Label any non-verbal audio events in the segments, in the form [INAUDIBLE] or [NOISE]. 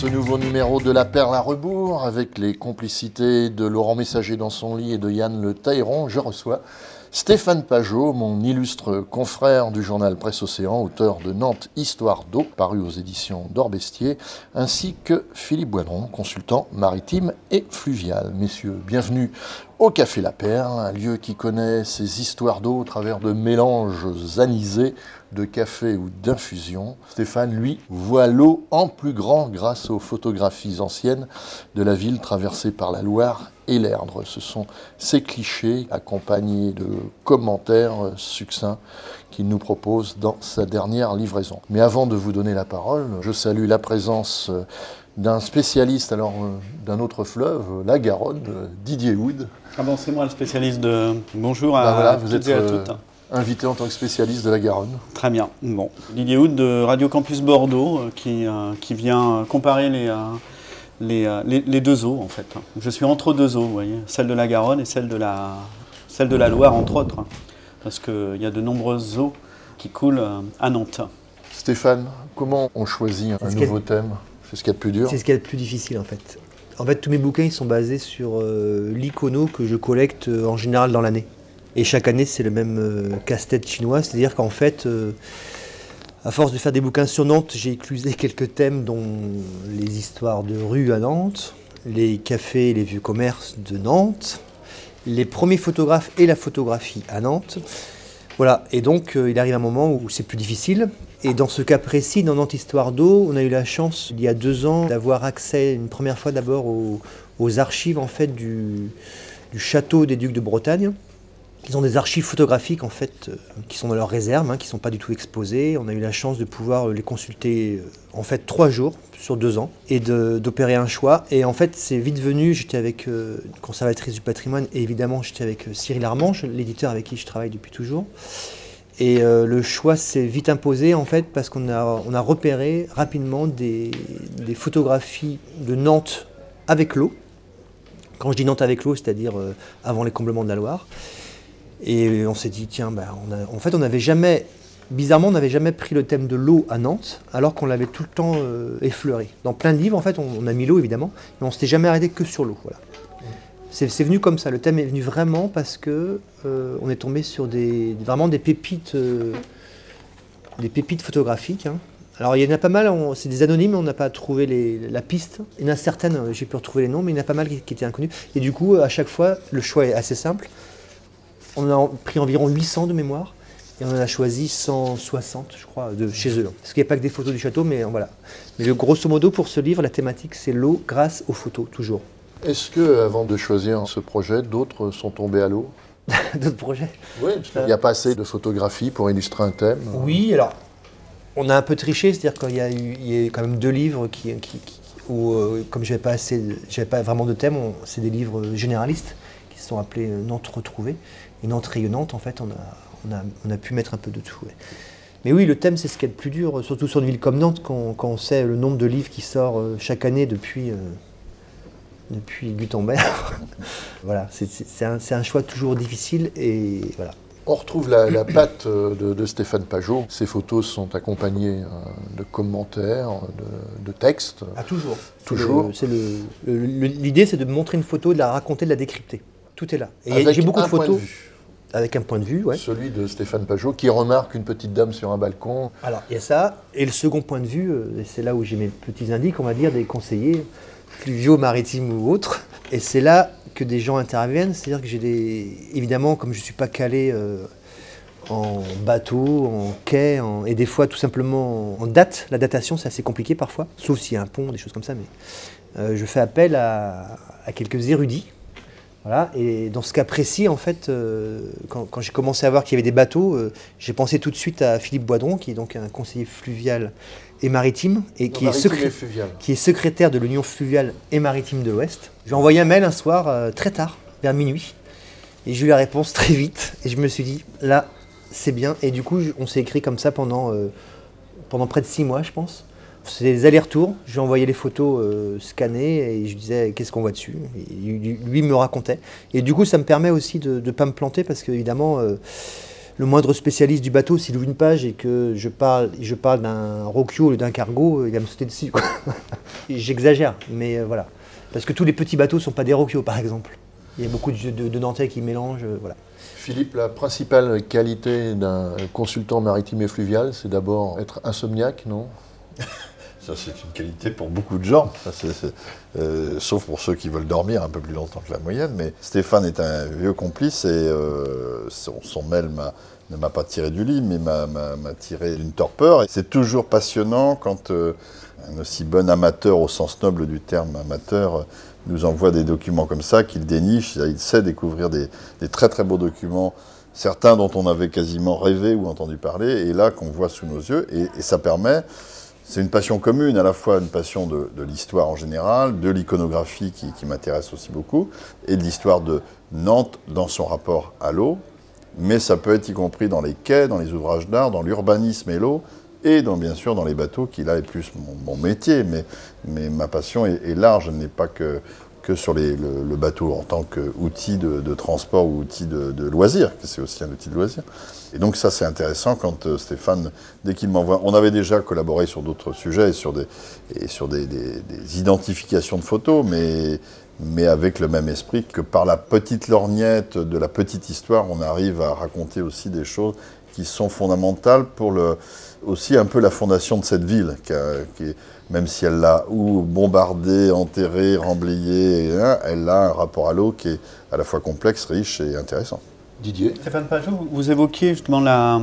ce nouveau numéro de La Perle à rebours avec les complicités de Laurent Messager dans son lit et de Yann Le Tailleron. Je reçois Stéphane Pajot, mon illustre confrère du journal Presse Océan, auteur de Nantes Histoire d'eau, paru aux éditions d'Orbestier, ainsi que Philippe Boidron, consultant maritime et fluvial. Messieurs, bienvenue au Café La Perle, un lieu qui connaît ses histoires d'eau au travers de mélanges anisés de café ou d'infusion. Stéphane, lui, voit l'eau en plus grand grâce aux photographies anciennes de la ville traversée par la Loire et l'Erdre. Ce sont ces clichés accompagnés de commentaires succincts qu'il nous propose dans sa dernière livraison. Mais avant de vous donner la parole, je salue la présence d'un spécialiste alors euh, d'un autre fleuve, la Garonne, Didier Houd. Ah bon, c'est moi le spécialiste de. Bonjour à, Ben voilà, vous toutes êtes et à euh, toutes. invité en tant que spécialiste de la Garonne. Très bien. Bon, Didier Houd de Radio Campus Bordeaux euh, qui, euh, qui vient comparer les, euh, les, euh, les- les deux eaux en fait. Je suis entre deux eaux, vous voyez, celle de la Garonne et celle de la, celle de la Loire entre autres, parce qu'il y a de nombreuses eaux qui coulent euh, à Nantes. Stéphane, comment on choisit un nouveau thème? C'est ce qu'il y a de plus dur? C'est ce qui est le plus difficile en fait. En fait, tous mes bouquins ils sont basés sur euh, l'icono que je collecte euh, en général dans l'année. Et chaque année, c'est le même euh, casse-tête chinois, c'est-à-dire qu'en fait, à force de faire des bouquins sur Nantes, j'ai éclusé quelques thèmes, dont les histoires de rue à Nantes, les cafés et les vieux commerces de Nantes, les premiers photographes et la photographie à Nantes. Voilà, et donc euh, il arrive un moment où c'est plus difficile. Et dans ce cas précis, dans Nantes Histoire d'eau, on a eu la chance, il y a deux ans, d'avoir accès une première fois d'abord aux, archives en fait du château des Ducs de Bretagne. Ils ont des archives photographiques en fait euh, qui sont dans leur réserve, hein, qui ne sont pas du tout exposées. On a eu la chance de pouvoir euh, les consulter euh, en fait trois jours sur deux ans et d'opérer un choix. Et en fait, c'est vite venu. J'étais avec une conservatrice du patrimoine et évidemment j'étais avec Cyril Armange, l'éditeur avec qui je travaille depuis toujours. Et le choix s'est vite imposé en fait parce qu'on a, on a repéré rapidement des, des photographies de Nantes avec l'eau. Quand je dis Nantes avec l'eau, c'est-à-dire avant les comblements de la Loire. Et on s'est dit, tiens, a- en fait, on n'avait jamais, bizarrement, on n'avait jamais pris le thème de l'eau à Nantes, alors qu'on l'avait tout le temps euh, effleuré. Dans plein de livres, en fait, on, a mis l'eau, évidemment, mais on s'était jamais arrêté que sur l'eau. Voilà. C'est venu comme ça. Le thème est venu vraiment parce que euh, on est tombé sur des, vraiment des pépites, euh, des pépites photographiques. hein. Alors il y en a pas mal, c'est des anonymes, on n'a pas trouvé la piste. Il y en a certaines, j'ai pu retrouver les noms, mais il y en a pas mal qui, qui étaient inconnus. Et du coup, à chaque fois, le choix est assez simple. On a pris environ 800 de mémoire et on en a choisi 160, je crois, de chez eux. Parce qu'il n'y a pas que des photos du château, mais voilà. Mais le, grosso modo, pour ce livre, la thématique, c'est l'eau grâce aux photos, toujours. Est-ce que, avant de choisir ce projet, d'autres sont tombés à l'eau? [LAUGHS] D'autres projets? Oui, parce qu'il n'y a pas assez de photographies pour illustrer un thème. Oui, alors, on a un peu triché, c'est-à-dire qu'il y a eu il y a quand même deux livres qui, qui- qui- où, euh, comme je n'avais pas assez, pas vraiment de thème, c'est des livres généralistes qui sont appelés euh, Nantes retrouvée et Nantes rayonnante. En fait, on a, on a, on a pu mettre un peu de tout. ouais. Mais oui, le thème, c'est ce qui est le plus dur, surtout sur une ville comme Nantes, quand, quand on sait le nombre de livres qui sort euh, chaque année depuis, euh, depuis Gutenberg. [LAUGHS] voilà, c'est- un, un choix toujours difficile et voilà. On retrouve la, la patte euh, de, de Stéphane Pajot. Ces photos sont accompagnées euh, de commentaires, de, de textes. Ah, toujours. Toujours. L'idée, c'est de montrer une photo, de la raconter, de la décrypter. Tout est là. Et j'ai beaucoup de photos avec un point de vue, ouais. Celui de Stéphane Pajot qui remarque une petite dame sur un balcon. Alors, il y a ça. Et le second point de vue, euh, et c'est là où j'ai mes petits indices, on va dire, des conseillers fluviaux, maritimes ou autres. Et c'est là que des gens interviennent. C'est-à-dire que j'ai des. Évidemment, comme je ne suis pas calé euh, en bateau, en quai, en- et des fois tout simplement en date, la datation, c'est assez compliqué parfois, sauf s'il y a un pont, des choses comme ça. Mais euh, je fais appel à, à quelques érudits. Voilà, et dans ce cas précis, en fait, euh, quand, quand j'ai commencé à voir qu'il y avait des bateaux, euh, j'ai pensé tout de suite à Philippe Boidron, qui est donc un conseiller fluvial et maritime, et qui est, Maritime secré- et fluvial. qui est secrétaire de l'Union fluviale et maritime de l'Ouest. Je lui ai envoyé un mail un soir, euh, très tard, vers minuit, et j'ai eu la réponse très vite, et je me suis dit, là, c'est bien. Et du coup, on s'est écrit comme ça pendant, pendant près de six mois, je pense. C'était des allers-retours. Je lui ai envoyé les photos euh, scannées et je disais qu'est-ce qu'on voit dessus? Lui, me racontait. Et du coup, ça me permet aussi de ne pas me planter parce qu'évidemment, le moindre spécialiste du bateau, s'il ouvre une page et que je parle, je parle d'un roquio ou d'un cargo, il va me sauter dessus. [LAUGHS] J'exagère, mais euh, voilà. Parce que tous les petits bateaux ne sont pas des roquios, par exemple. Il y a beaucoup de, de- de Nantais qui mélangent. euh, voilà. Philippe, la principale qualité d'un consultant maritime et fluvial, c'est d'abord être insomniaque, non? C'est une qualité pour beaucoup de gens, euh, sauf pour ceux qui veulent dormir un peu plus longtemps que la moyenne. Mais Stéphane est un vieux complice et euh, son, son mail m'a- ne m'a pas tiré du lit, mais m'a- tiré d'une torpeur. C'est toujours passionnant quand euh, un aussi bon amateur, au sens noble du terme amateur, euh, nous envoie des documents comme ça, qu'il déniche. Il sait découvrir des, très très beaux documents certains dont on avait quasiment rêvé ou entendu parler, et là qu'on voit sous nos yeux, et ça permet, c'est une passion commune, à la fois une passion de, l'histoire en général, de l'iconographie qui, m'intéresse aussi beaucoup, et de l'histoire de Nantes dans son rapport à l'eau, mais ça peut être y compris dans les quais, dans les ouvrages d'art, dans l'urbanisme et l'eau, et bien sûr dans les bateaux, qui là est plus mon, métier, mais, mais ma passion est, est large, elle n'est pas que, sur le, bateau en tant qu'outil de, de transport ou outil de, loisir, que c'est aussi un outil de loisir. Et donc ça c'est intéressant quand euh, Stéphane, dès qu'il m'envoie, on avait déjà collaboré sur d'autres sujets et sur des, sur des identifications de photos, mais, mais avec le même esprit que par la petite lorgnette de la petite histoire, on arrive à raconter aussi des choses qui sont fondamentales pour le, aussi un peu la fondation de cette ville, qui a- qui est- même si elle l'a ou bombardée, enterrée, remblayée, hein, elle a un rapport à l'eau qui est à la fois complexe, riche et intéressant. Didier Stéphane Pajot, vous évoquiez justement la,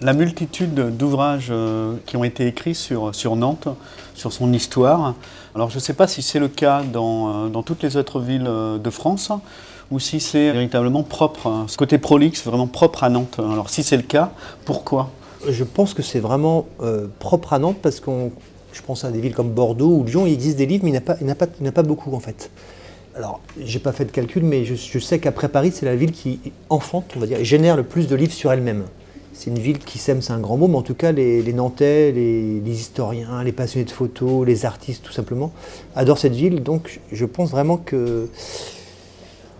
la multitude d'ouvrages euh, qui ont été écrits sur, sur Nantes, sur son histoire. Alors je ne sais pas si c'est le cas dans, euh, dans toutes les autres villes euh, de France ou si c'est véritablement propre, hein, ce côté prolixe, vraiment propre à Nantes. Alors si c'est le cas, pourquoi? Je pense que c'est vraiment euh, propre à Nantes parce qu'on, je pense à des villes comme Bordeaux ou Lyon, il existe des livres, mais il n'y en a pas, beaucoup en fait. Alors, j'ai pas fait de calcul, mais je, sais qu'après Paris, c'est la ville qui enfante, on va dire, génère le plus de livres sur elle-même. C'est une ville qui sème, c'est un grand mot, mais en tout cas, les, les Nantais, les, les historiens, les passionnés de photos, les artistes, tout simplement, adorent cette ville. Donc, je pense vraiment que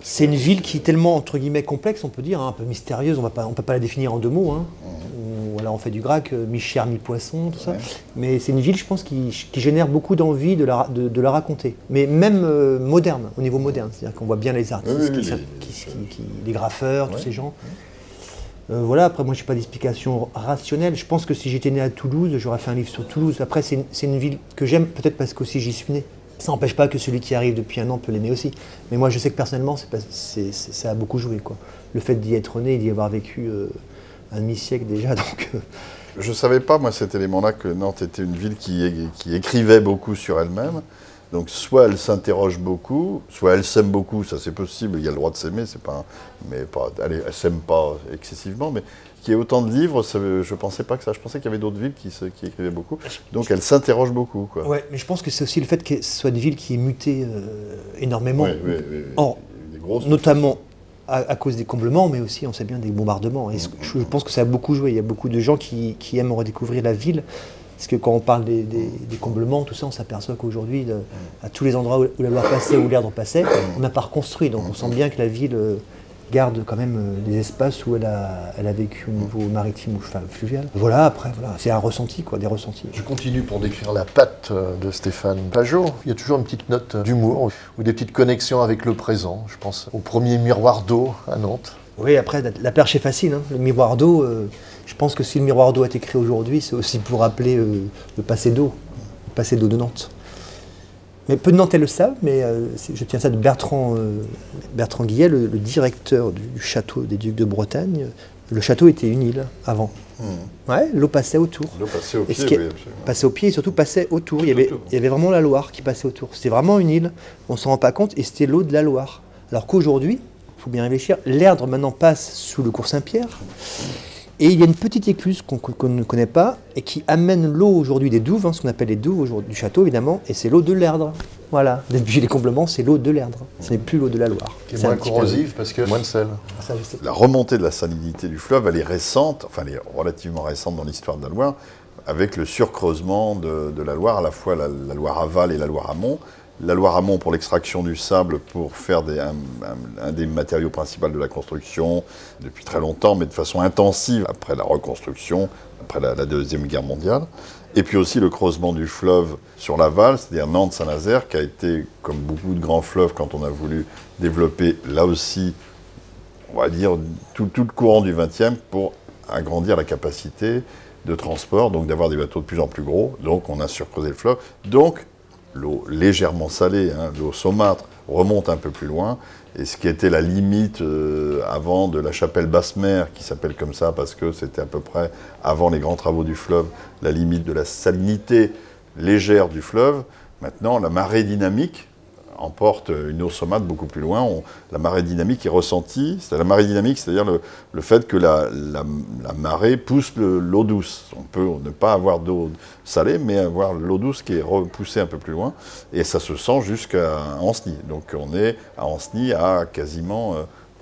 c'est une ville qui est tellement, entre guillemets, complexe, on peut dire, hein, un peu mystérieuse, on ne peut pas la définir en deux mots. hein. Ou Voilà, on fait du grac, euh, mi-chair, mi-poisson, tout ça. Ouais. Mais c'est une ville, je pense, qui, qui génère beaucoup d'envie de la, de, de la raconter. Mais même euh, moderne, au niveau moderne. C'est-à-dire qu'on voit bien les artistes, Oui, oui, qui, les- qui- graffeurs, tous ces gens. Euh, voilà, après moi je n'ai pas d'explication rationnelle. Je pense que si j'étais né à Toulouse, j'aurais fait un livre sur Toulouse. Après c'est une, c'est une ville que j'aime, peut-être parce qu'aussi j'y suis né. Ça n'empêche pas que celui qui arrive depuis un an peut l'aimer aussi. Mais moi je sais que personnellement ça a beaucoup joué. Quoi. Le fait d'y être né et d'y avoir vécu euh, un demi-siècle déjà. [LAUGHS] Donc, euh, Je ne savais pas, moi, cet élément-là, que Nantes était une ville qui écrivait beaucoup sur elle-même. Donc, soit elle s'interroge beaucoup, soit elle s'aime beaucoup, ça c'est possible, il y a le droit de s'aimer, c'est pas. un- Mais pas. Allez, elle s'aime pas excessivement, mais qu'il y ait autant de livres, je ne pensais pas que ça. Je pensais qu'il y avait d'autres villes qui, se- qui écrivaient beaucoup. Donc, elle s'interroge beaucoup, quoi. ouais, mais je pense que c'est aussi le fait que ce soit une ville qui est mutée euh, énormément. Grosses notamment à, à cause des comblements, mais aussi, on sait bien, des bombardements. Et je pense que ça a beaucoup joué. Il y a beaucoup de gens qui, qui aiment redécouvrir la ville. Parce que quand on parle des, des- comblements, tout ça, on s'aperçoit qu'aujourd'hui, à tous les endroits où, la Loire passait, où l'Erdre passait, on n'a pas reconstruit. Donc on sent bien que la ville euh, garde quand même euh, des espaces où elle a, elle a vécu au niveau maritime ou enfin, fluvial. Voilà, après, voilà, c'est un ressenti, quoi, des ressentis. Je continue pour décrire la patte euh, de Stéphane Pajot. Il y a toujours une petite note d'humour ou des petites connexions avec le présent. Je pense au premier miroir d'eau à Nantes. Oui, après, la, la perche est facile. hein. Le miroir d'eau, euh, je pense que si le miroir d'eau a été créé aujourd'hui, c'est aussi pour rappeler euh, le passé d'eau, le passé d'eau de Nantes. Mais peu de Nantais le savent, mais euh, je tiens ça de Bertrand, Bertrand Guillet, le, le directeur du, du château des Ducs de Bretagne. Le château était une île avant. Mmh. Ouais, l'eau passait autour. L'eau passée au pied, oui, absolument. Passait au pied et surtout passait autour. Il y, avait, il y avait vraiment la Loire qui passait autour. C'était vraiment une île, on ne s'en rend pas compte, et c'était l'eau de la Loire. Alors qu'aujourd'hui, faut bien réfléchir, l'Erdre maintenant passe sous le cours Saint-Pierre, et il y a une petite écluse qu'on ne connaît pas, et qui amène l'eau aujourd'hui des douves, hein, ce qu'on appelle les douves aujourd'hui, du château évidemment, et c'est l'eau de l'Erdre. Voilà, depuis les comblements, c'est l'eau de l'Erdre. Ce n'est plus l'eau de la Loire. Qui est C'est un moins corrosive parce que moins de sel. Ça, sais. La remontée de la salinité du fleuve, elle est récente, enfin elle est relativement récente dans l'histoire de la Loire, avec le surcreusement de, de la Loire, à la fois la, la Loire aval et la Loire amont, la Loire-Amont pour l'extraction du sable pour faire un, des matériaux principaux de la construction depuis très longtemps, mais de façon intensive après la reconstruction, après la, Deuxième Guerre mondiale. Et puis aussi le creusement du fleuve sur l'aval, c'est-à-dire Nantes-Saint-Nazaire, qui a été, comme beaucoup de grands fleuves, quand on a voulu développer là aussi, on va dire, tout, tout le courant du XXe pour agrandir la capacité de transport, donc d'avoir des bateaux de plus en plus gros. Donc on a surcreusé le fleuve. Donc l'eau légèrement salée, hein, l'eau saumâtre, remonte un peu plus loin. Et ce qui était la limite euh, avant de la chapelle basse-mer, qui s'appelle comme ça parce que c'était à peu près avant les grands travaux du fleuve, la limite de la salinité légère du fleuve. Maintenant, la marée dynamique, emporte une eau saumâtre beaucoup plus loin. la marée dynamique est ressentie. C'est la marée dynamique, c'est-à-dire le, fait que la, marée pousse l'eau douce. On peut ne pas avoir d'eau salée, mais avoir l'eau douce qui est repoussée un peu plus loin. Et ça se sent jusqu'à Ancenis. Donc on est à Ancenis à quasiment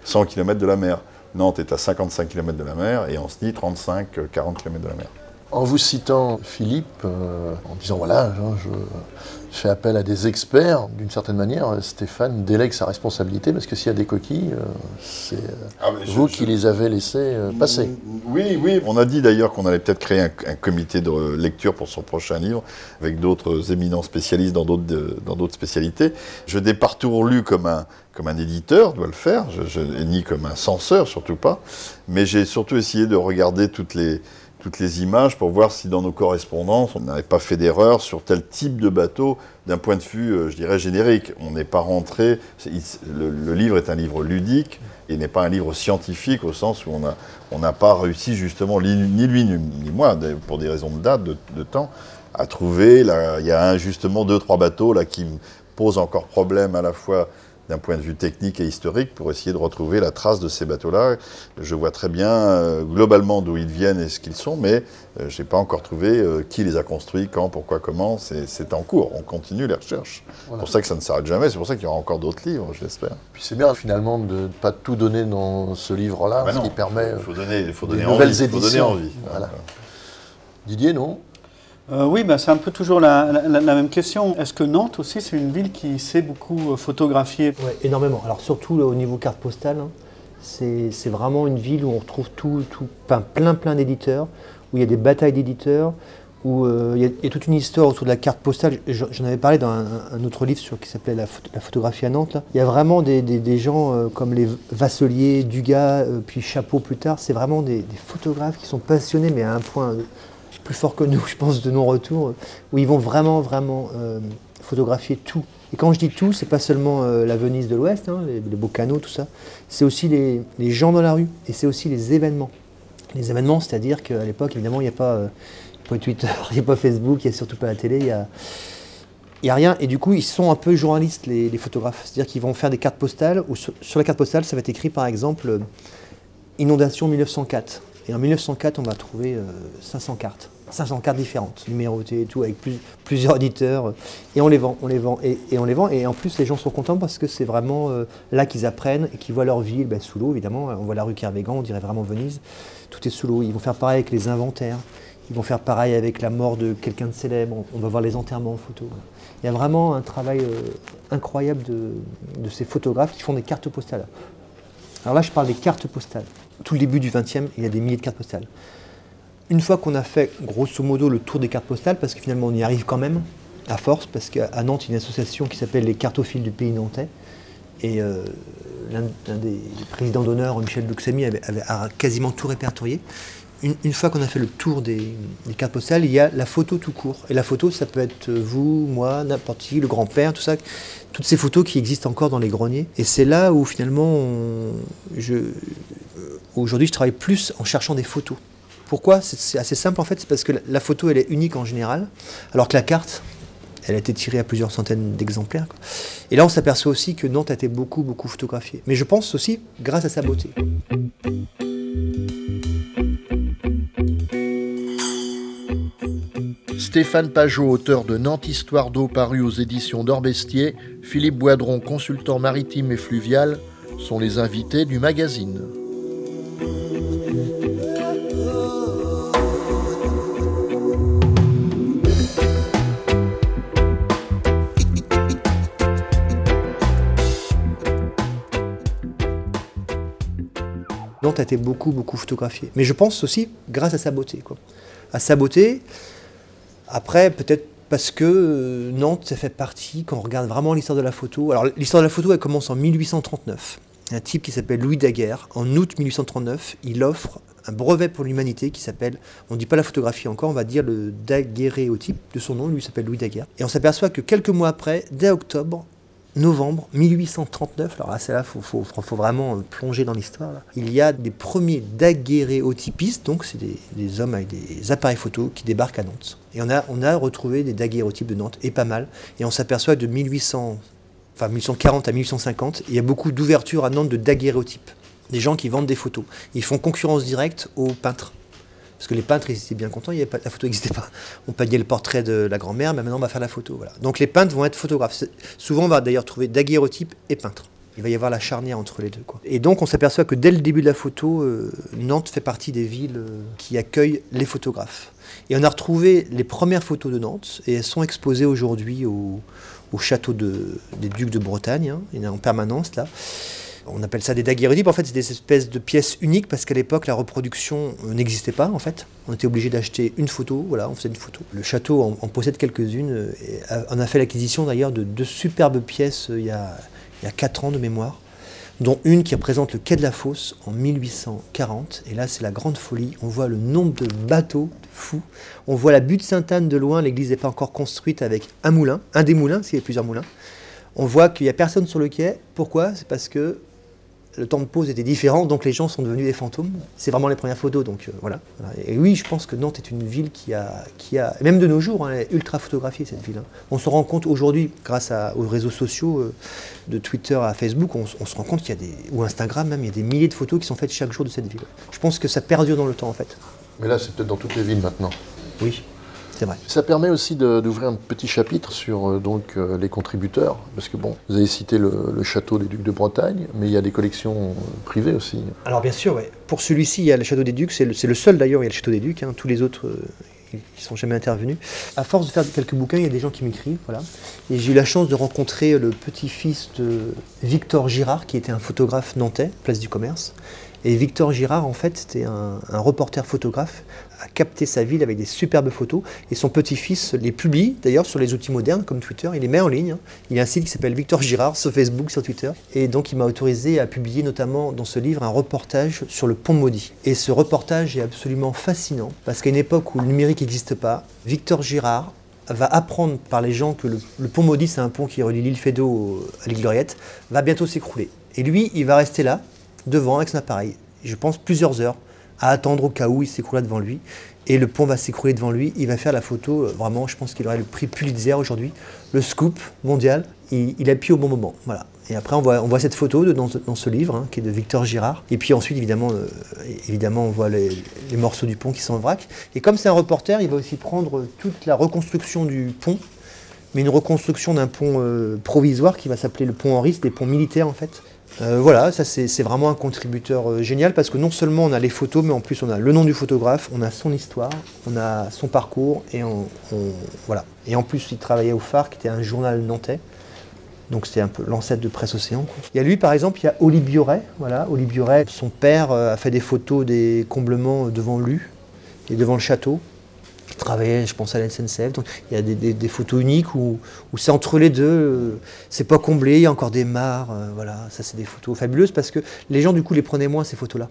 100 euh, km de la mer. Nantes est à 55 km de la mer et Ancenis 35-40 km de la mer. En vous citant Philippe, euh, en disant voilà, je, fait appel à des experts, d'une certaine manière, Stéphane délègue sa responsabilité parce que s'il y a des coquilles, euh, c'est euh, ah, vous qui les avez laissées euh, passer. Oui, oui. On a dit d'ailleurs qu'on allait peut-être créer un, comité de lecture pour son prochain livre avec d'autres éminents spécialistes dans d'autres spécialités. Je n'ai pas toujours lu comme un, comme un éditeur doit le faire, je, ni comme un censeur, surtout pas, mais j'ai surtout essayé de regarder toutes les toutes les images pour voir si dans nos correspondances, on n'avait pas fait d'erreur sur tel type de bateau d'un point de vue, euh, je dirais, générique. On n'est pas rentré. Le, livre est un livre ludique et n'est pas un livre scientifique au sens où on n'a pas réussi, justement, ni lui ni moi, pour des raisons de date, de, temps, à trouver. il y a justement deux, trois bateaux là, qui me posent encore problème à la fois d'un point de vue technique et historique pour essayer de retrouver la trace de ces bateaux-là. Je vois très bien euh, globalement d'où ils viennent et ce qu'ils sont, mais euh, je n'ai pas encore trouvé euh, qui les a construits, quand, pourquoi, comment. C'est en cours, on continue les recherches. C'est pour ça que ça ne s'arrête jamais, c'est pour ça qu'il y aura encore d'autres livres, j'espère. Puis c'est bien finalement de ne pas tout donner dans ce livre-là, ah ce qui permet faut donner, faut donner nouvelles éditions. Faut donner envie. Didier, non? Euh, oui, bah, c'est un peu toujours la, même question. Est-ce que Nantes aussi, c'est une ville qui sait beaucoup euh, photographier? Oui, énormément. Alors surtout au niveau carte postale, hein, c'est vraiment une ville où on retrouve tout, plein plein d'éditeurs, où il y a des batailles d'éditeurs, où euh, il, y a, toute une histoire autour de la carte postale. J'en avais parlé dans un, autre livre sur, qui s'appelait la, photographie à Nantes. Il y a vraiment des, gens comme les Vasselier, Dugas, puis Chapeau plus tard. C'est vraiment des, photographes qui sont passionnés, mais à un point plus fort que nous, je pense, de non-retour, où ils vont vraiment, vraiment euh, photographier tout. Et quand je dis tout, c'est pas seulement euh, la Venise de l'Ouest, hein, les, beaux canaux, tout ça, c'est aussi les, gens dans la rue, et c'est aussi les événements. Les événements, c'est-à-dire qu'à l'époque, évidemment, il n'y a pas, euh, Twitter, [LAUGHS] il n'y a pas Facebook, il n'y a surtout pas la télé, il a, il a rien. Et du coup, ils sont un peu journalistes, les, photographes. C'est-à-dire qu'ils vont faire des cartes postales, où sur, la carte postale, ça va être écrit, par exemple, Inondation 1904. Et en 1904, on va trouver 500 cartes. 500 cartes différentes, numérotées et tout, avec plusieurs éditeurs. Et on les vend, on les vend, et, on les vend. Et en plus, les gens sont contents parce que c'est vraiment euh, là qu'ils apprennent et qu'ils voient leur ville ben, sous l'eau, évidemment. On voit la rue Kervégan, on dirait vraiment Venise. Tout est sous l'eau. Ils vont faire pareil avec les inventaires. Ils vont faire pareil avec la mort de quelqu'un de célèbre. On va voir les enterrements en photo. Il y a vraiment un travail euh, incroyable de ces photographes qui font des cartes postales. Alors là, je parle des cartes postales. Tout le début du XXe, il y a des milliers de cartes postales une fois qu'on a fait grosso modo le tour des cartes postales, parce que finalement on y arrive quand même, à force, parce qu'à Nantes, il y a une association qui s'appelle les cartophiles du pays nantais. Et euh, l'un des présidents d'honneur, Michel Luxemi, avait, a quasiment tout répertorié. Une, fois qu'on a fait le tour des, cartes postales, il y a la photo tout court. Et la photo, ça peut être vous, moi, n'importe qui, le grand-père, tout ça. Toutes ces photos qui existent encore dans les greniers. Et c'est là où finalement, je, aujourd'hui, je travaille plus en cherchant des photos. Pourquoi? C'est assez simple en fait, c'est parce que la photo elle est unique en général, alors que la carte, elle a été tirée à plusieurs centaines d'exemplaires. Et là on s'aperçoit aussi que Nantes a été beaucoup beaucoup photographiée. Mais je pense aussi grâce à sa beauté. Stéphane Pajot, auteur de Nantes Histoire d'eau paru aux éditions d'Orbestier, Philippe Boidron, consultant maritime et fluvial, sont les invités du magazine. Nantes a été beaucoup, beaucoup photographiée. Mais je pense aussi grâce à sa beauté. Quoi. À sa beauté, après, peut-être parce que euh, Nantes, ça fait partie, quand on regarde vraiment l'histoire de la photo. Alors, l'histoire de la photo, elle commence en 1839. Un type qui s'appelle Louis Daguerre, en août 1839, il offre un brevet pour l'humanité qui s'appelle, on ne dit pas la photographie encore, on va dire le daguerréotype de son nom, lui s'appelle Louis Daguerre. Et on s'aperçoit que quelques mois après, dès octobre, novembre 1839, alors là c'est là, faut, faut, vraiment plonger dans l'histoire, il y a des premiers daguerréotypistes, donc c'est des, hommes avec des appareils photo qui débarquent à Nantes. Et on a, retrouvé des daguerréotypes de Nantes, et pas mal, et on s'aperçoit de 1800, enfin 1840 à 1850, il y a beaucoup d'ouvertures à Nantes de daguerréotypes des gens qui vendent des photos. Ils font concurrence directe aux peintres. Parce que les peintres, ils étaient bien contents, il y pas, la photo n'existait pas. On peignait le portrait de la grand-mère, mais maintenant on va faire la photo. Voilà. Donc les peintres vont être photographes. Souvent, on va d'ailleurs trouver daguerreotype et peintre. Il va y avoir la charnière entre les deux. Et donc on s'aperçoit que dès le début de la photo, euh, Nantes fait partie des villes euh, qui accueillent les photographes. Et on a retrouvé les premières photos de Nantes, et elles sont exposées aujourd'hui au, château des Ducs de Bretagne. Hein. En permanence là. On appelle ça des daguerreotypes. En fait, c'est des espèces de pièces uniques parce qu'à l'époque, la reproduction euh, n'existait pas. En fait, on était obligé d'acheter une photo. Voilà, on faisait une photo. Le château en, possède quelques-unes. Euh, on a fait l'acquisition d'ailleurs de deux superbes pièces euh, il y a, il 4 ans de mémoire dont une qui représente le quai de la Fosse en 1840. Et là, c'est la grande folie. On voit le nombre de bateaux fous. On voit la butte Sainte-Anne de loin. L'église n'est pas encore construite avec un moulin, un des moulins, s'il y a plusieurs moulins. On voit qu'il n'y a personne sur le quai. Pourquoi? C'est parce que le temps de pause était différent, donc les gens sont devenus des fantômes. C'est vraiment les premières photos, donc euh, voilà. Et oui, je pense que Nantes est une ville qui a, qui a même de nos jours, hein, ultra photographiée cette ville. Hein. On se rend compte aujourd'hui, grâce aux réseaux sociaux, euh, de Twitter à Facebook, on, se rend compte qu'il y a des, ou Instagram même, il y a des milliers de photos qui sont faites chaque jour de cette ville. Je pense que ça perdure dans le temps en fait. Mais là, c'est peut-être dans toutes les villes maintenant. Oui. Ça permet aussi d'ouvrir un petit chapitre sur euh, donc, euh, les contributeurs, parce que bon, vous avez cité le, château des Ducs de Bretagne, mais il y a des collections euh, privées aussi. Alors bien sûr, ouais. pour celui-ci, il y a le château des Ducs, c'est le, seul d'ailleurs, il y a le château des Ducs, hein. tous les autres, ils ne sont jamais intervenus. À force de faire quelques bouquins, il y a des gens qui m'écrivent, voilà. Et j'ai eu la chance de rencontrer le petit-fils de Victor Girard, qui était un photographe nantais, place du commerce. Et Victor Girard, en fait, c'était un, reporter photographe, a capté sa ville avec des superbes photos. Et son petit-fils les publie, d'ailleurs, sur les outils modernes comme Twitter. Il les met en ligne. Hein. Il y a un site qui s'appelle Victor Girard sur Facebook, sur Twitter. Et donc, il m'a autorisé à publier, notamment dans ce livre, un reportage sur le pont maudit. Et ce reportage est absolument fascinant, parce qu'à une époque où le numérique n'existe pas, Victor Girard va apprendre par les gens que le, pont maudit, c'est un pont qui relie l'île Fédot à l'île Gloriette, va bientôt s'écrouler. Et lui, il va rester là, devant avec son appareil, je pense plusieurs heures, à attendre au cas où il s'écroule devant lui. Et le pont va s'écrouler devant lui. Il va faire la photo, euh, vraiment, je pense qu'il aurait le prix Pulitzer aujourd'hui. Le scoop mondial, il, appuie au bon moment. Voilà. Et après, on voit, cette photo dans, ce livre, hein, qui est de Victor Girard. Et puis ensuite, évidemment, euh, évidemment on voit les, morceaux du pont qui sont en vrac. Et comme c'est un reporter, il va aussi prendre toute la reconstruction du pont, mais une reconstruction d'un pont euh, provisoire qui va s'appeler le pont Henri, c'est des ponts militaires en fait. Euh, voilà, ça c'est vraiment un contributeur génial parce que non seulement on a les photos, mais en plus on a le nom du photographe, on a son histoire, on a son parcours et on, voilà. Et en plus il travaillait au Phare, qui était un journal nantais. Donc c'était un peu l'ancêtre de Presse Océan. Il y a lui par exemple, il y a Oli Bioret. Voilà, son père euh, a fait des photos des comblements devant lui et devant le château qui travaillait, je pense, à la il y a des, photos uniques où, c'est entre les deux, euh, c'est pas comblé, il y a encore des mares. Euh, voilà, ça c'est des photos fabuleuses parce que les gens du coup les prenaient moins ces photos-là.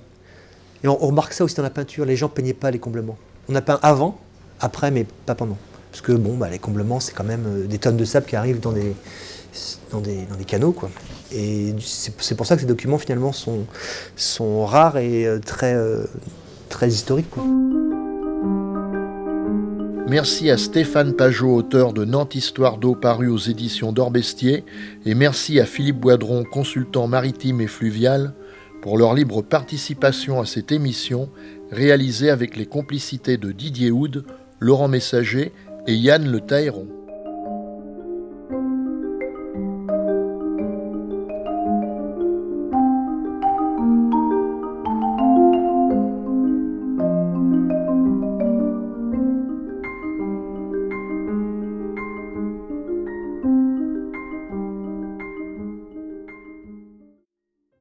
Et on, remarque ça aussi dans la peinture, les gens peignaient pas les comblements. On a peint avant, après, mais pas pendant. Parce que bon, bah, les comblements, c'est quand même euh, des tonnes de sable qui arrivent dans des, dans des, canaux. Quoi. Et c'est pour ça que ces documents finalement sont, rares et très, très historiques. Merci à Stéphane Pajot, auteur de Nantes Histoire d'eau paru aux éditions d'Orbestier, et merci à Philippe Boidron, consultant maritime et fluvial, pour leur libre participation à cette émission réalisée avec les complicités de Didier Houd, Laurent Messager et Yann Le Tailleron.